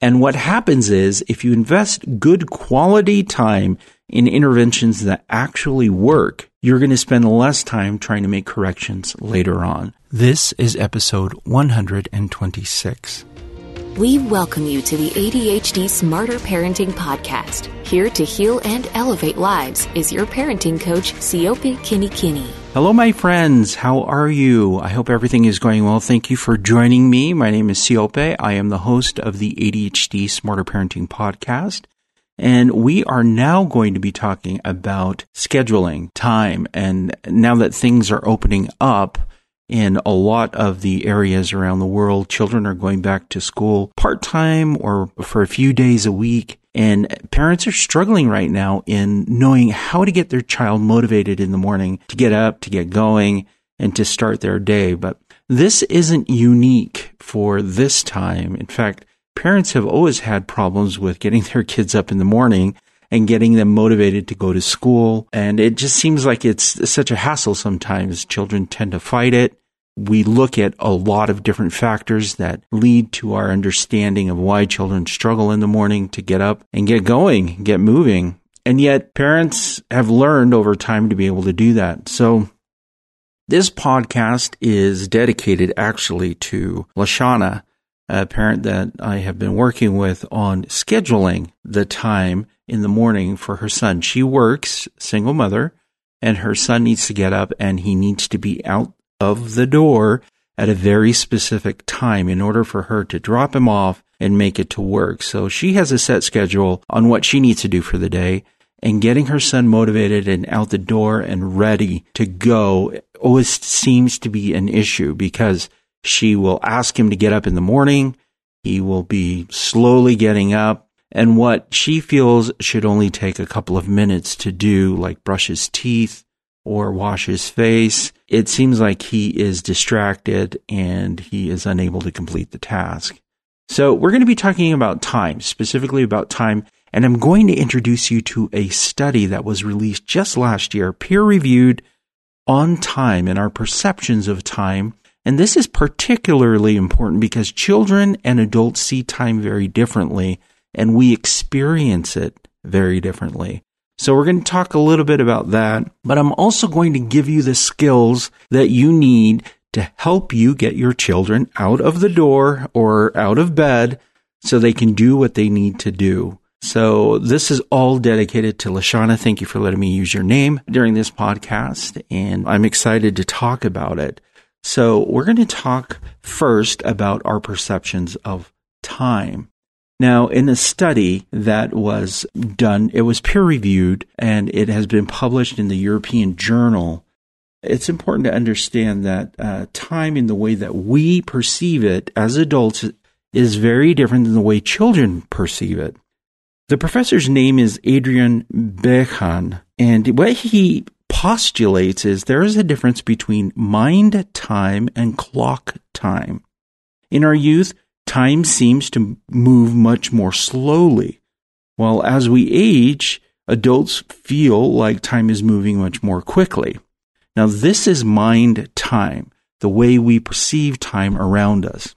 And what happens is if you invest good quality time in interventions that actually work, you're going to spend less time trying to make corrections later on. This is episode 126. We welcome you to the ADHD Smarter Parenting Podcast. Here to heal and elevate lives is your parenting coach, Siope Kinikini Hello, my friends. How are you? I hope everything is going well. Thank you for joining me. My name is Siope. I am the host of the ADHD Smarter Parenting Podcast. And we are now going to be talking about scheduling time. And now that things are opening up, in a lot of the areas around the world, children are going back to school part time or for a few days a week. And parents are struggling right now in knowing how to get their child motivated in the morning to get up, to get going, and to start their day. But this isn't unique for this time. In fact, parents have always had problems with getting their kids up in the morning and getting them motivated to go to school. And it just seems like it's such a hassle sometimes. Children tend to fight it. We look at a lot of different factors that lead to our understanding of why children struggle in the morning to get up and get going, get moving. And yet parents have learned over time to be able to do that. So this podcast is dedicated actually to Lashana, a parent that I have been working with on scheduling the time in the morning for her son. She works, single mother, and her son needs to get up and he needs to be out of the door at a very specific time in order for her to drop him off and make it to work. So she has a set schedule on what she needs to do for the day and getting her son motivated and out the door and ready to go always seems to be an issue because she will ask him to get up in the morning. He will be slowly getting up and what she feels should only take a couple of minutes to do, like brush his teeth or wash his face. It seems like he is distracted and he is unable to complete the task. So we're going to be talking about time, specifically about time. And I'm going to introduce you to a study that was released just last year, peer reviewed on time and our perceptions of time. And this is particularly important because children and adults see time very differently and we experience it very differently. So we're going to talk a little bit about that, but I'm also going to give you the skills that you need to help you get your children out of the door or out of bed so they can do what they need to do. So this is all dedicated to Lashana. Thank you for letting me use your name during this podcast and I'm excited to talk about it. So we're going to talk first about our perceptions of time. Now, in a study that was done, it was peer reviewed and it has been published in the European Journal. It's important to understand that uh, time in the way that we perceive it as adults is very different than the way children perceive it. The professor's name is Adrian Bejan, and what he postulates is there is a difference between mind time and clock time. In our youth, time seems to move much more slowly. While as we age, adults feel like time is moving much more quickly. Now, this is mind time, the way we perceive time around us.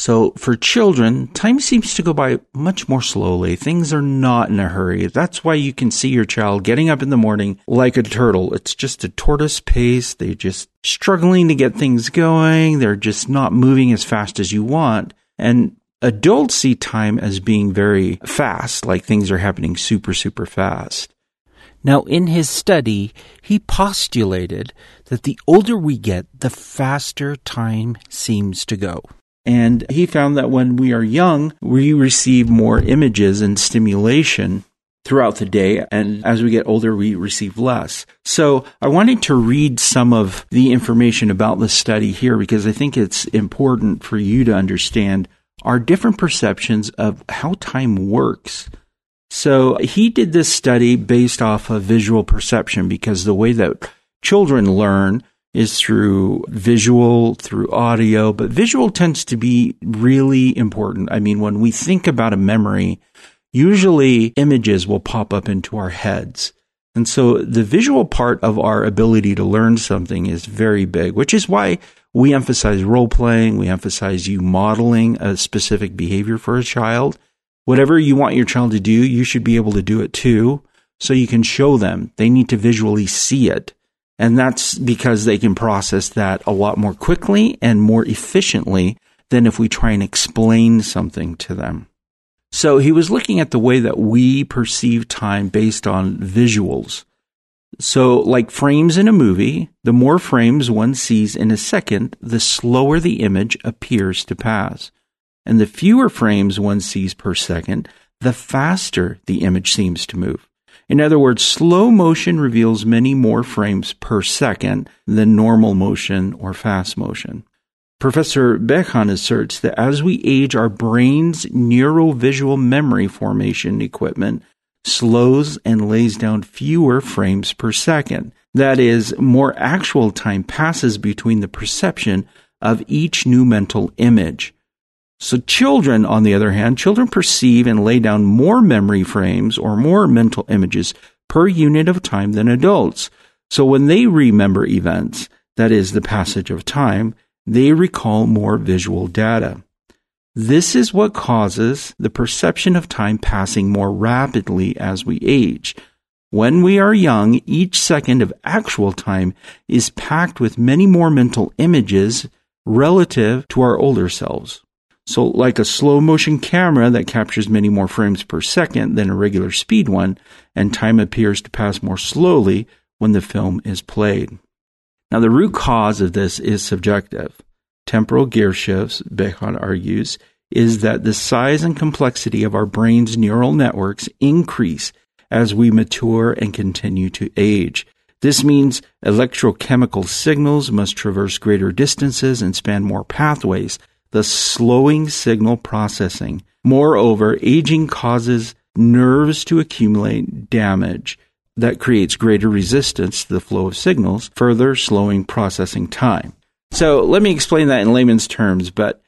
So for children, time seems to go by much more slowly. Things are not in a hurry. That's why you can see your child getting up in the morning like a turtle. It's just a tortoise pace. They're just struggling to get things going. They're just not moving as fast as you want. And adults see time as being very fast, like things are happening super, super fast. Now, in his study, he postulated that the older we get, the faster time seems to go. And he found that when we are young, we receive more images and stimulation throughout the day. And as we get older, we receive less. So I wanted to read some of the information about the study here because I think it's important for you to understand our different perceptions of how time works. So he did this study based off of visual perception because the way that children learn is through visual, through audio, but visual tends to be really important. I mean, when we think about a memory, usually images will pop up into our heads. And so the visual part of our ability to learn something is very big, which is why we emphasize role playing. We emphasize you modeling a specific behavior for a child Whatever you want your child to do, you should be able to do it too. So you can show them. They need to visually see it. And that's because they can process that a lot more quickly and more efficiently than if we try and explain something to them. So he was looking at the way that we perceive time based on visuals. So, like frames in a movie, the more frames one sees in a second, the slower the image appears to pass. And the fewer frames one sees per second, the faster the image seems to move. In other words, slow motion reveals many more frames per second than normal motion or fast motion. Professor Bejan asserts that as we age, our brain's neurovisual memory formation equipment slows and lays down fewer frames per second. That is, more actual time passes between the perception of each new mental image. So, children, on the other hand, children perceive and lay down more memory frames or more mental images per unit of time than adults. So, when they remember events, that is, the passage of time, they recall more visual data. This is what causes the perception of time passing more rapidly as we age. When we are young, each second of actual time is packed with many more mental images relative to our older selves. So, like a slow motion camera that captures many more frames per second than a regular speed one, and time appears to pass more slowly when the film is played. Now, the root cause of this is subjective. Temporal gear shifts, Bejan argues, is that the size and complexity of our brain's neural networks increase as we mature and continue to age. This means electrochemical signals must traverse greater distances and span more pathways, thus slowing signal processing. Moreover, aging causes nerves to accumulate damage that creates greater resistance to the flow of signals, further slowing processing time. So let me explain that in layman's terms. But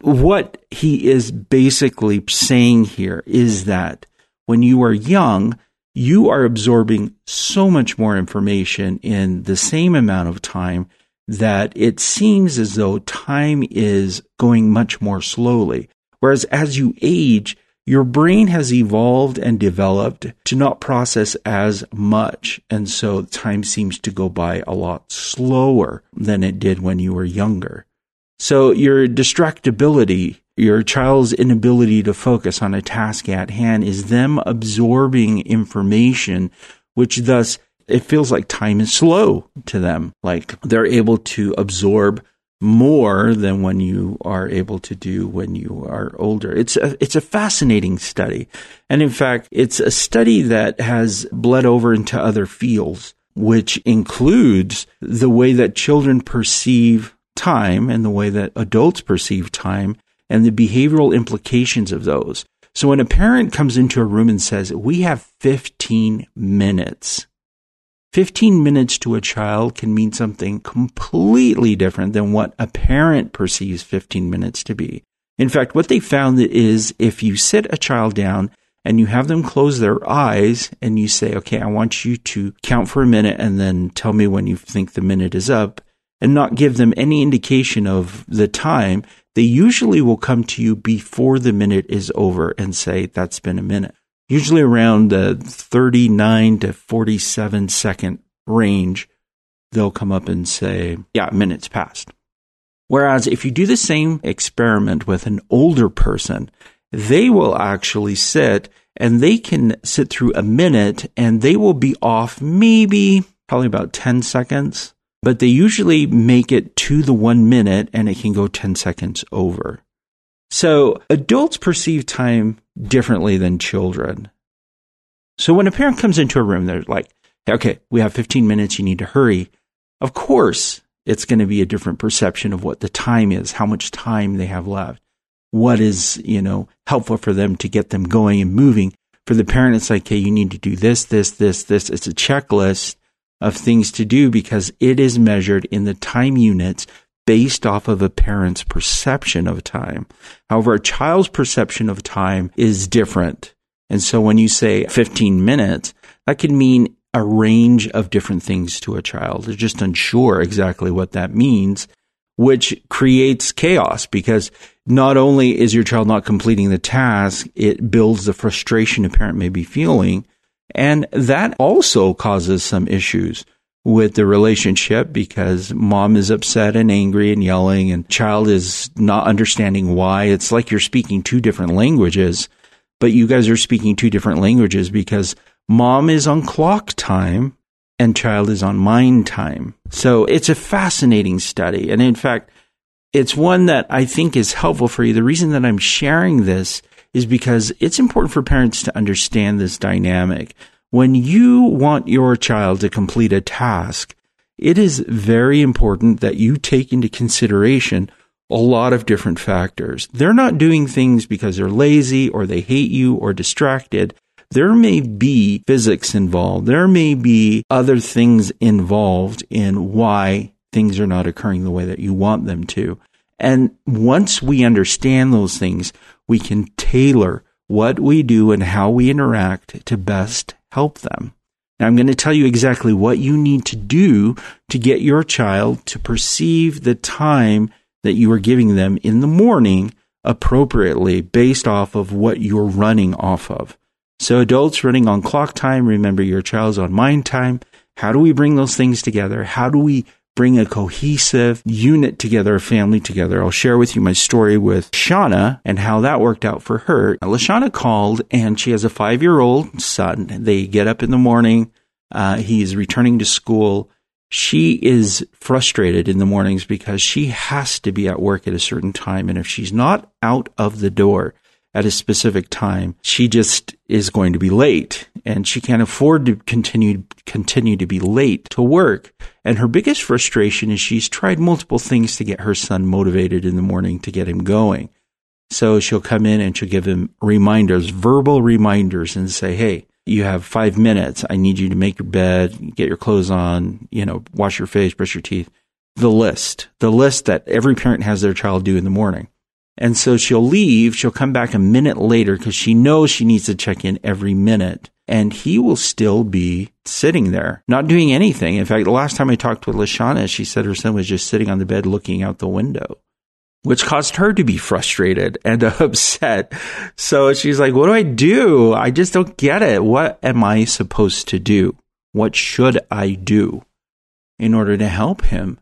what he is basically saying here is that when you are young, you are absorbing so much more information in the same amount of time that it seems as though time is going much more slowly. Whereas as you age, your brain has evolved and developed to not process as much. And so time seems to go by a lot slower than it did when you were younger. So your distractibility, your child's inability to focus on a task at hand is them absorbing information, which thus it feels like time is slow to them. Like they're able to absorb more than when you are able to do when you are older. It's a, it's a fascinating study. And in fact, it's a study that has bled over into other fields, which includes the way that children perceive time and the way that adults perceive time and the behavioral implications of those. So when a parent comes into a room and says, we have 15 minutes 15 minutes to a child can mean something completely different than what a parent perceives 15 minutes to be. In fact, what they found is if you sit a child down and you have them close their eyes and you say, okay, I want you to count for a minute and then tell me when you think the minute is up and not give them any indication of the time, they usually will come to you before the minute is over and say, that's been a minute usually around the 39 to 47 second range, they'll come up and say, yeah, minutes passed. Whereas if you do the same experiment with an older person, they will actually sit and they can sit through a minute and they will be off maybe probably about 10 seconds, but they usually make it to the one minute and it can go 10 seconds over. So adults perceive time differently than children. So when a parent comes into a room, they're like, okay, we have 15 minutes, you need to hurry. Of course, it's going to be a different perception of what the time is, how much time they have left, what is, you know, helpful for them to get them going and moving. For the parent, it's like, okay, you need to do this, this, this, this. It's a checklist of things to do because it is measured in the time units based off of a parent's perception of time. However, a child's perception of time is different. And so when you say 15 minutes, that can mean a range of different things to a child. They're just unsure exactly what that means. which creates chaos because not only is your child not completing the task, it builds the frustration a parent may be feeling. And that also causes some issues with the relationship because mom is upset and angry and yelling and child is not understanding why. It's like you're speaking two different languages, but you guys are speaking two different languages because mom is on clock time and child is on mind time. So it's a fascinating study. And in fact, it's one that I think is helpful for you. The reason that I'm sharing this is because it's important for parents to understand this dynamic. When you want your child to complete a task, it is very important that you take into consideration a lot of different factors. They're not doing things because they're lazy or they hate you or distracted. There may be physics involved. There may be other things involved in why things are not occurring the way that you want them to. And once we understand those things, we can tailor what we do and how we interact to best help them. Now, I'm going to tell you exactly what you need to do to get your child to perceive the time that you are giving them in the morning appropriately based off of what you're running off of. So, adults running on clock time, remember your child's on mind time. How do we bring those things together? How do we bring a cohesive unit together, a family together? I'll share with you my story with Shauna and how that worked out for her. Lashana called and she has a five year old son. They get up in the morning. Uh, returning to school. She is frustrated in the mornings because she has to be at work at a certain time. And if she's not out of the door, at a specific time, she just is going to be late and she can't afford to continue continue to be late to work. And her biggest frustration is she's tried multiple things to get her son motivated in the morning to get him going. So she'll come in and she'll give him reminders, verbal reminders and say, Hey, you have five minutes. I need you to make your bed, get your clothes on, you know, wash your face, brush your teeth. The list, the list that every parent has their child do in the morning. And so she'll leave. She'll come back a minute later because she knows she needs to check in every minute. And he will still be sitting there, not doing anything. In fact, the last time I talked with Lashana, she said her son was just sitting on the bed looking out the window, which caused her to be frustrated and upset. So she's like, What do I do? I just don't get it. What am I supposed to do? What should I do in order to help him?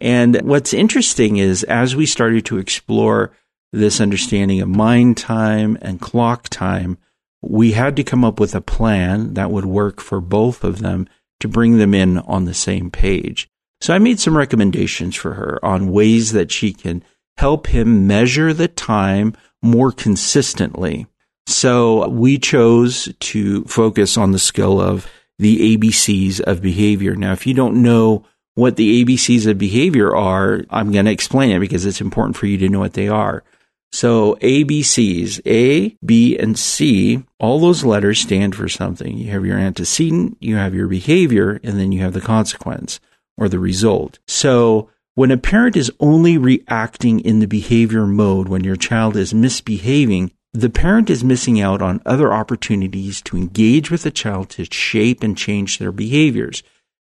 And what's interesting is as we started to explore this understanding of mind time and clock time, we had to come up with a plan that would work for both of them to bring them in on the same page. So I made some recommendations for her on ways that she can help him measure the time more consistently. So we chose to focus on the skill of the ABCs of behavior. Now, if you don't know what the ABCs of behavior are, I'm going to explain it because it's important for you to know what they are. So ABCs, A, B, and C, all those letters stand for something. You have your antecedent, you have your behavior, and then you have the consequence or the result. So when a parent is only reacting in the behavior mode when your child is misbehaving, the parent is missing out on other opportunities to engage with the child to shape and change their behaviors.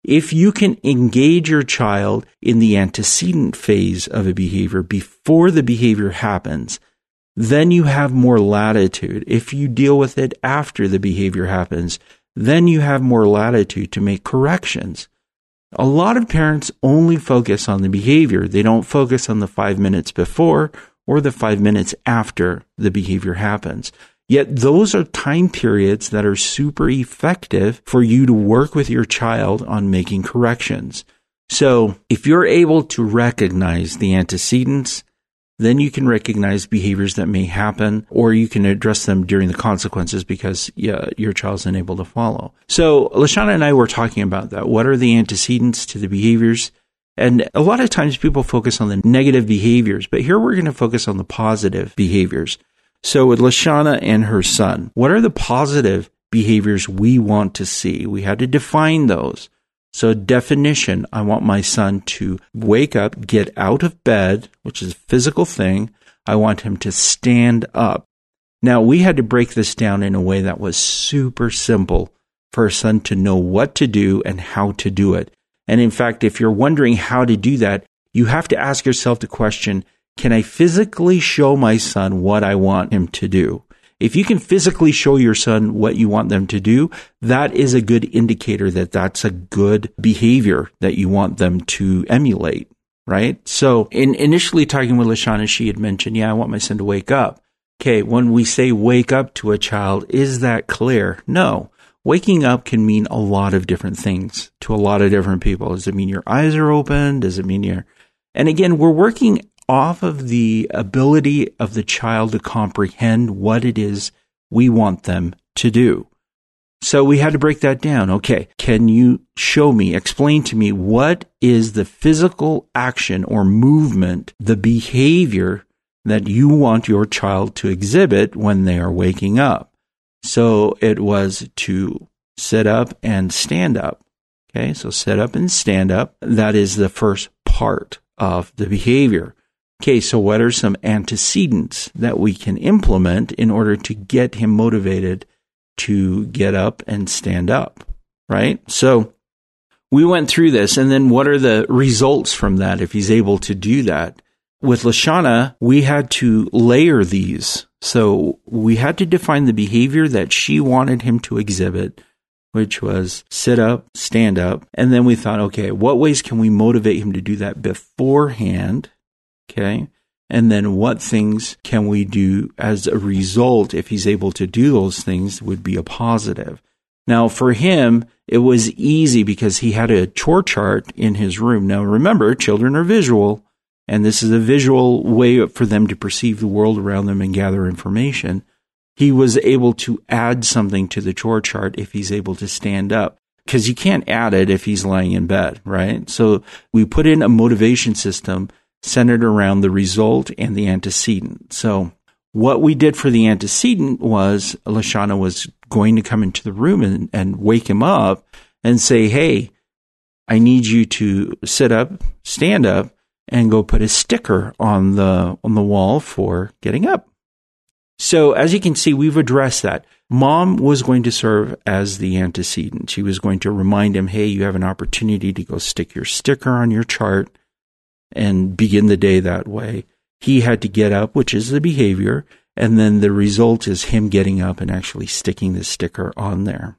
If you can engage your child in the antecedent phase of a behavior before the behavior happens, then you have more latitude. If you deal with it after the behavior happens, then you have more latitude to make corrections. A lot of parents only focus on the behavior. They don't focus on the five minutes before or the five minutes after the behavior happens. Yet those are time periods that are super effective for you to work with your child on making corrections. So if you're able to recognize the antecedents, then you can recognize behaviors that may happen or you can address them during the consequences because yeah, your child's unable to follow. So Lashana and I were talking about that. What are the antecedents to the behaviors? And a lot of times people focus on the negative behaviors, but here we're going to focus on the positive behaviors. So with Lashana and her son, what are the positive behaviors we want to see? We had to define those. So definition, I want my son to wake up, get out of bed, which is a physical thing. I want him to stand up. Now we had to break this down in a way that was super simple for a son to know what to do and how to do it. And in fact, if you're wondering how to do that, you have to ask yourself the question, can I physically show my son what I want him to do? If you can physically show your son what you want them to do, that is a good indicator that that's a good behavior that you want them to emulate, right? So in initially talking with Lashana, she had mentioned, yeah, I want my son to wake up. Okay. When we say wake up to a child, is that clear? No. Waking up can mean a lot of different things to a lot of different people. Does it mean your eyes are open? Does it mean you're, and again, we're working off of the ability of the child to comprehend what it is we want them to do. So we had to break that down. Okay, can you show me, explain to me what is the physical action or movement, the behavior that you want your child to exhibit when they are waking up? So it was to sit up and stand up. Okay, so sit up and stand up. That is the first part of the behavior. Okay, so what are some antecedents that we can implement in order to get him motivated to get up and stand up? Right? So we went through this, and then what are the results from that if he's able to do that? With Lashana, we had to layer these. So we had to define the behavior that she wanted him to exhibit, which was sit up, stand up. And then we thought, okay, what ways can we motivate him to do that beforehand? Okay. And then what things can we do as a result if he's able to do those things would be a positive. Now for him, it was easy because he had a chore chart in his room. Now remember, children are visual and this is a visual way for them to perceive the world around them and gather information. He was able to add something to the chore chart if he's able to stand up because you can't add it if he's lying in bed, right? So we put in a motivation system centered around the result and the antecedent. So what we did for the antecedent was Lashana was going to come into the room and, and wake him up and say, Hey, I need you to sit up, stand up, and go put a sticker on the on the wall for getting up. So as you can see, we've addressed that. Mom was going to serve as the antecedent. She was going to remind him, hey, you have an opportunity to go stick your sticker on your chart and begin the day that way. He had to get up, which is the behavior, and then the result is him getting up and actually sticking the sticker on there.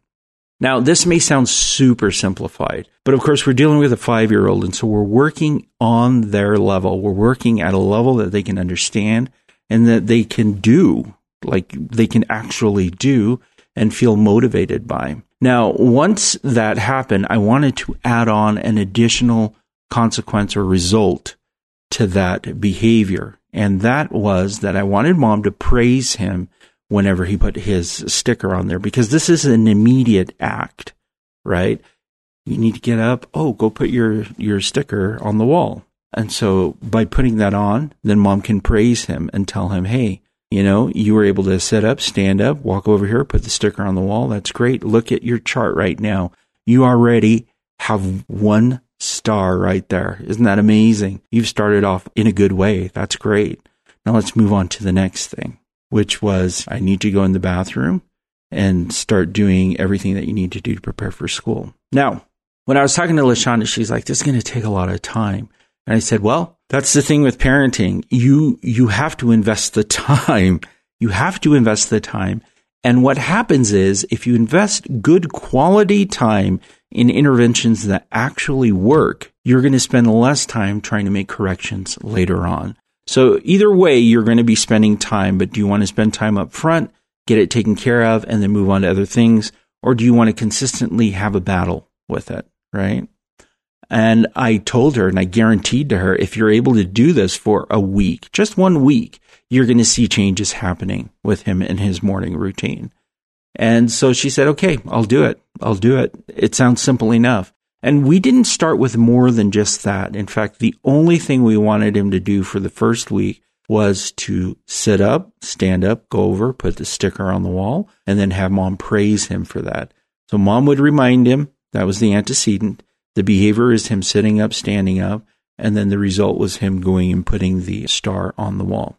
Now, this may sound super simplified, but of course, we're dealing with a five year old, and so we're working on their level. We're working at a level that they can understand and that they can do, like they can actually do and feel motivated by. Now, once that happened, I wanted to add on an additional consequence or result to that behavior. And that was that I wanted mom to praise him whenever he put his sticker on there because this is an immediate act, right? You need to get up. Oh, go put your, your sticker on the wall. And so by putting that on, then mom can praise him and tell him, Hey, you know, you were able to sit up, stand up, walk over here, put the sticker on the wall. That's great. Look at your chart right now. You already have one star right there. Isn't that amazing? You've started off in a good way. That's great. Now let's move on to the next thing, which was I need to go in the bathroom and start doing everything that you need to do to prepare for school. Now, when I was talking to Lashonda, she's like, this is going to take a lot of time. And I said, well, that's the thing with parenting. You, you have to invest the time. You have to invest the time. And what happens is if you invest good quality time in interventions that actually work, you're going to spend less time trying to make corrections later on. So either way, you're going to be spending time, but do you want to spend time up front, get it taken care of, and then move on to other things? Or do you want to consistently have a battle with it? Right. And I told her and I guaranteed to her, if you're able to do this for a week, just one week, you're going to see changes happening with him in his morning routine. And so she said, okay, I'll do it. I'll do it. It sounds simple enough. And we didn't start with more than just that. In fact, the only thing we wanted him to do for the first week was to sit up, stand up, go over, put the sticker on the wall, and then have mom praise him for that. So mom would remind him that was the antecedent. The behavior is him sitting up, standing up, and then the result was him going and putting the star on the wall.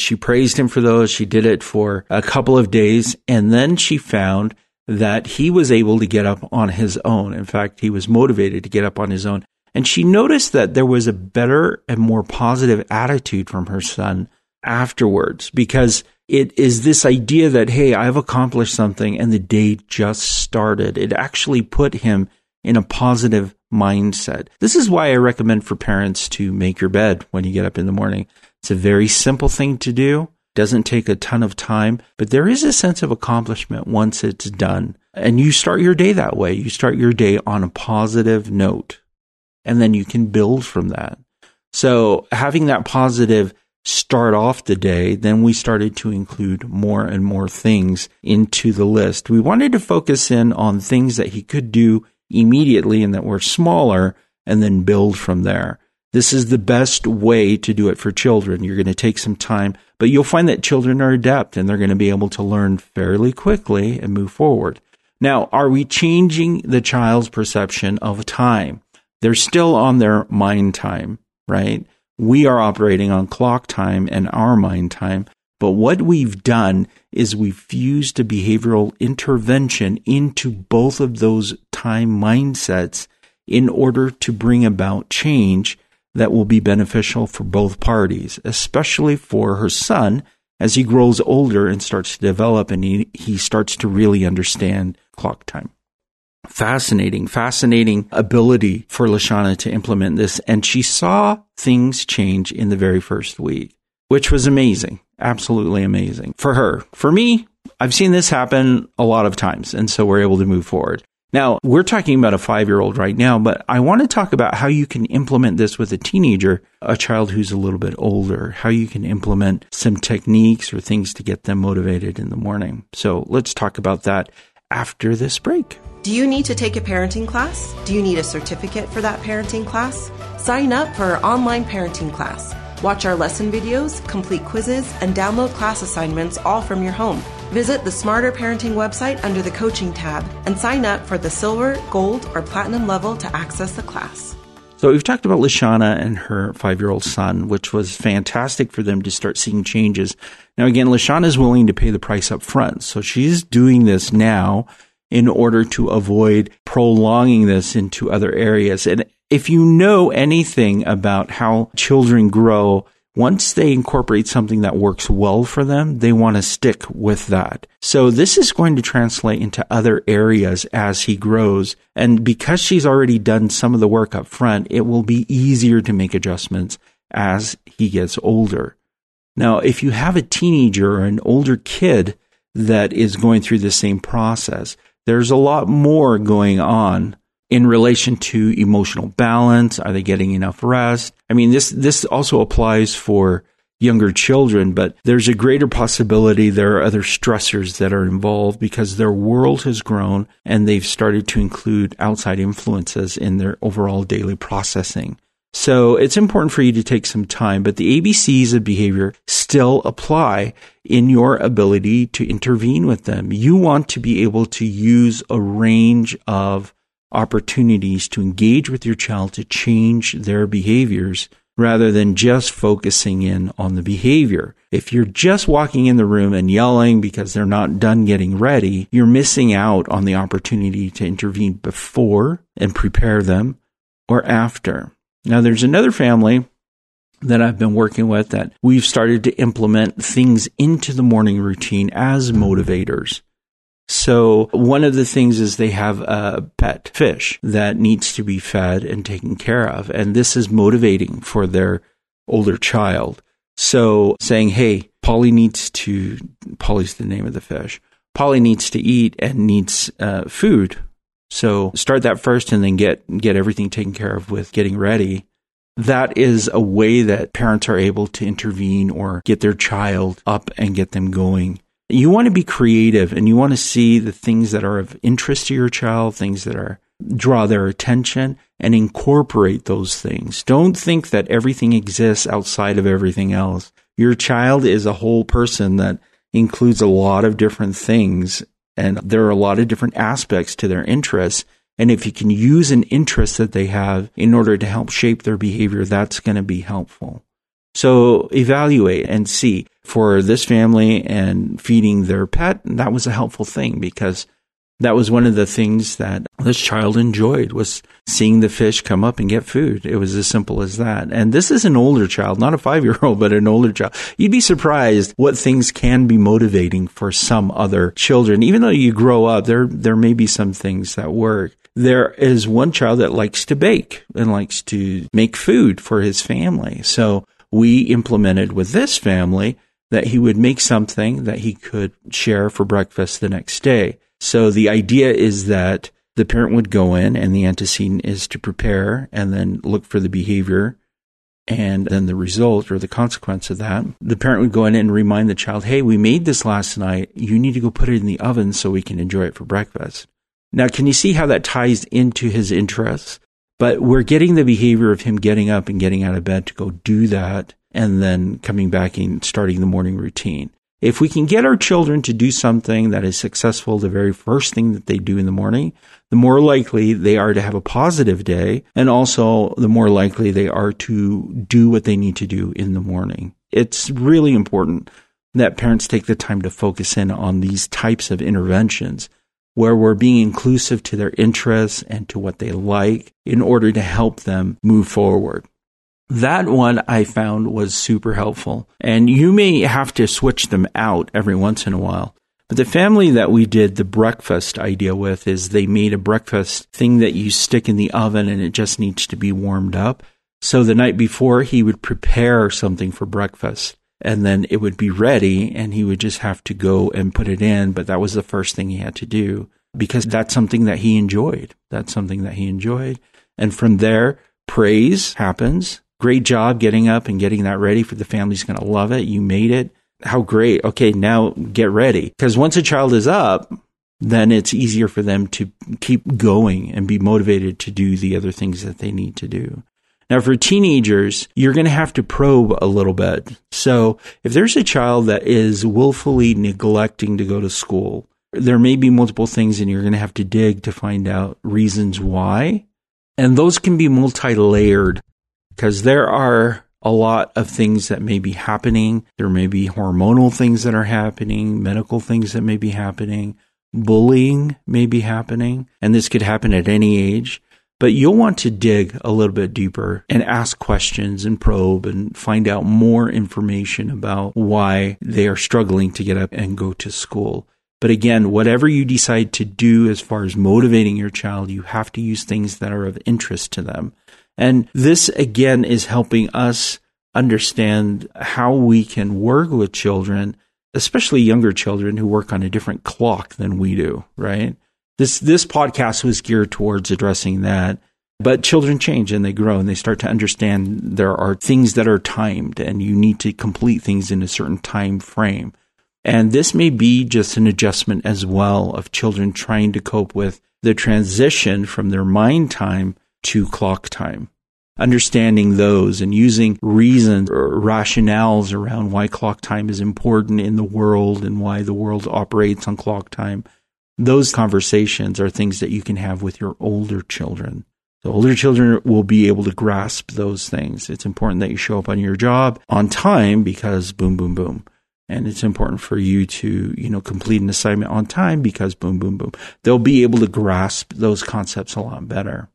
She praised him for those. She did it for a couple of days. And then she found that he was able to get up on his own. In fact, he was motivated to get up on his own. And she noticed that there was a better and more positive attitude from her son afterwards because it is this idea that, hey, I've accomplished something and the day just started. It actually put him in a positive mindset. This is why I recommend for parents to make your bed when you get up in the morning. It's a very simple thing to do. Doesn't take a ton of time, but there is a sense of accomplishment once it's done. And you start your day that way. You start your day on a positive note and then you can build from that. So having that positive start off the day, then we started to include more and more things into the list. We wanted to focus in on things that he could do immediately and that were smaller and then build from there. This is the best way to do it for children. You're going to take some time, but you'll find that children are adept and they're going to be able to learn fairly quickly and move forward. Now, are we changing the child's perception of time? They're still on their mind time, right? We are operating on clock time and our mind time. But what we've done is we've fused a behavioral intervention into both of those time mindsets in order to bring about change that will be beneficial for both parties, especially for her son as he grows older and starts to develop and he, he starts to really understand clock time fascinating, fascinating ability for Lashana to implement this. And she saw things change in the very first week, which was amazing. Absolutely amazing for her. For me, I've seen this happen a lot of times. And so we're able to move forward. Now, we're talking about a five year old right now, but I want to talk about how you can implement this with a teenager, a child who's a little bit older, how you can implement some techniques or things to get them motivated in the morning. So let's talk about that after this break. Do you need to take a parenting class? Do you need a certificate for that parenting class? Sign up for our online parenting class. Watch our lesson videos, complete quizzes, and download class assignments all from your home. Visit the Smarter Parenting website under the Coaching tab and sign up for the silver, gold, or platinum level to access the class. So we've talked about Lashana and her five-year-old son, which was fantastic for them to start seeing changes. Now again, Lashana is willing to pay the price up front. So she's doing this now in order to avoid prolonging this into other areas. And if you know anything about how children grow, once they incorporate something that works well for them, they want to stick with that. So this is going to translate into other areas as he grows. And because she's already done some of the work up front, it will be easier to make adjustments as he gets older. Now, if you have a teenager or an older kid that is going through the same process, there's a lot more going on in relation to emotional balance. Are they getting enough rest? I mean, this, this also applies for younger children, but there's a greater possibility there are other stressors that are involved because their world has grown and they've started to include outside influences in their overall daily processing. So it's important for you to take some time, but the ABCs of behavior still apply in your ability to intervene with them. You want to be able to use a range of opportunities to engage with your child to change their behaviors rather than just focusing in on the behavior. If you're just walking in the room and yelling because they're not done getting ready, you're missing out on the opportunity to intervene before and prepare them or after. Now, there's another family that I've been working with that we've started to implement things into the morning routine as motivators. So one of the things is they have a pet fish that needs to be fed and taken care of. And this is motivating for their older child. So saying, Hey, Polly needs to, Polly's the name of the fish. Polly needs to eat and needs uh, food so start that first and then get get everything taken care of with getting ready. That is a way that parents are able to intervene or get their child up and get them going. You want to be creative and you want to see the things that are of interest to your child, things that are draw their attention and incorporate those things. Don't think that everything exists outside of everything else. Your child is a whole person that includes a lot of different things and there are a lot of different aspects to their interests. And if you can use an interest that they have in order to help shape their behavior, that's going to be helpful. So evaluate and see for this family and feeding their pet, that was a helpful thing because that was one of the things that this child enjoyed was seeing the fish come up and get food. It was as simple as that. And this is an older child, not a five year old, but an older child. You'd be surprised what things can be motivating for some other children. Even though you grow up, there, there may be some things that work. There is one child that likes to bake and likes to make food for his family. So we implemented with this family that he would make something that he could share for breakfast the next day. So the idea is that the parent would go in and the antecedent is to prepare and then look for the behavior and then the result or the consequence of that. The parent would go in and remind the child, Hey, we made this last night. You need to go put it in the oven so we can enjoy it for breakfast. Now, can you see how that ties into his interests? But we're getting the behavior of him getting up and getting out of bed to go do that and then coming back and starting the morning routine. If we can get our children to do something that is successful the very first thing that they do in the morning, the more likely they are to have a positive day. And also the more likely they are to do what they need to do in the morning. It's really important that parents take the time to focus in on these types of interventions where we're being inclusive to their interests and to what they like in order to help them move forward. That one I found was super helpful. And you may have to switch them out every once in a while. But the family that we did the breakfast idea with is they made a breakfast thing that you stick in the oven and it just needs to be warmed up. So the night before, he would prepare something for breakfast and then it would be ready and he would just have to go and put it in. But that was the first thing he had to do because that's something that he enjoyed. That's something that he enjoyed. And from there, praise happens Great job getting up and getting that ready for the family's going to love it. You made it. How great. Okay, now get ready. Because once a child is up, then it's easier for them to keep going and be motivated to do the other things that they need to do. Now, for teenagers, you're going to have to probe a little bit. So, if there's a child that is willfully neglecting to go to school, there may be multiple things, and you're going to have to dig to find out reasons why. And those can be multi layered because there are a lot of things that may be happening. There may be hormonal things that are happening, medical things that may be happening, bullying may be happening, and this could happen at any age. But you'll want to dig a little bit deeper and ask questions and probe and find out more information about why they are struggling to get up and go to school. But again, whatever you decide to do as far as motivating your child, you have to use things that are of interest to them. And this again is helping us understand how we can work with children, especially younger children who work on a different clock than we do, right? This, this podcast was geared towards addressing that. But children change and they grow and they start to understand there are things that are timed and you need to complete things in a certain time frame. And this may be just an adjustment as well of children trying to cope with the transition from their mind time to clock time. Understanding those and using reasons or rationales around why clock time is important in the world and why the world operates on clock time. Those conversations are things that you can have with your older children. The older children will be able to grasp those things. It's important that you show up on your job on time because boom, boom, boom. And it's important for you to, you know, complete an assignment on time because boom, boom, boom. They'll be able to grasp those concepts a lot better.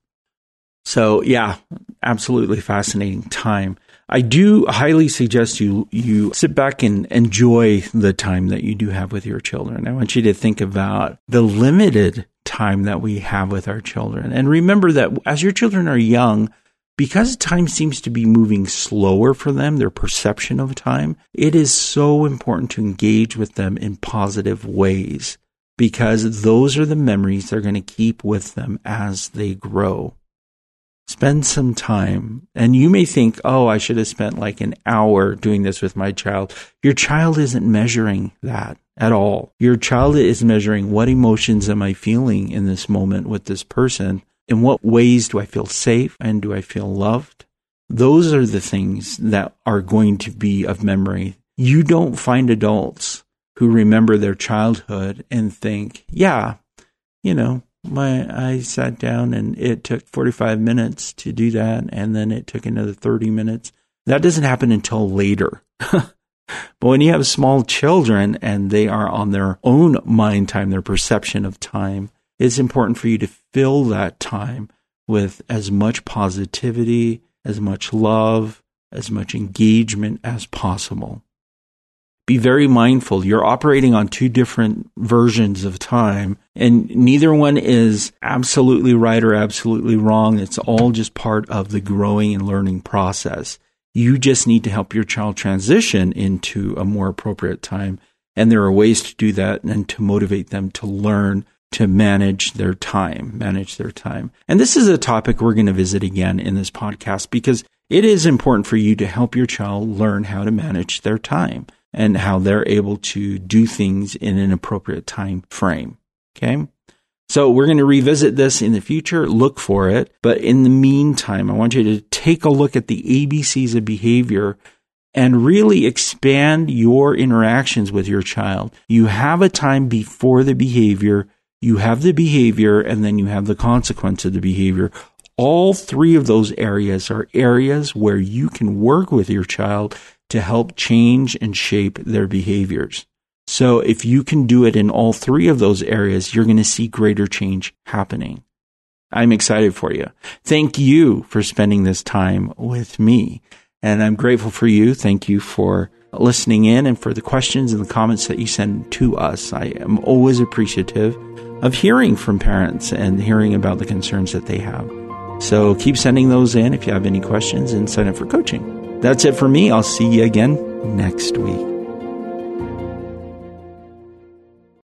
So yeah, absolutely fascinating time. I do highly suggest you you sit back and enjoy the time that you do have with your children. I want you to think about the limited time that we have with our children. And remember that as your children are young, because time seems to be moving slower for them, their perception of time, it is so important to engage with them in positive ways because those are the memories they're going to keep with them as they grow spend some time. And you may think, oh, I should have spent like an hour doing this with my child. Your child isn't measuring that at all. Your child is measuring what emotions am I feeling in this moment with this person? In what ways do I feel safe and do I feel loved? Those are the things that are going to be of memory. You don't find adults who remember their childhood and think, yeah, you know, my I sat down and it took 45 minutes to do that and then it took another 30 minutes. That doesn't happen until later. But when you have small children and they are on their own mind time, their perception of time, it's important for you to fill that time with as much positivity, as much love, as much engagement as possible. Be very mindful. You're operating on two different versions of time, and neither one is absolutely right or absolutely wrong. It's all just part of the growing and learning process. You just need to help your child transition into a more appropriate time. And there are ways to do that and to motivate them to learn to manage their time, manage their time. And this is a topic we're going to visit again in this podcast because it is important for you to help your child learn how to manage their time and how they're able to do things in an appropriate time frame. Okay. So we're going to revisit this in the future, look for it. But in the meantime, I want you to take a look at the ABCs of behavior and really expand your interactions with your child. You have a time before the behavior, you have the behavior, and then you have the consequence of the behavior. All three of those areas are areas where you can work with your child to help change and shape their behaviors. So if you can do it in all three of those areas, you're going to see greater change happening. I'm excited for you. Thank you for spending this time with me. And I'm grateful for you. Thank you for listening in and for the questions and the comments that you send to us. I am always appreciative of hearing from parents and hearing about the concerns that they have. So keep sending those in if you have any questions and sign up for coaching. That's it for me. I'll see you again next week.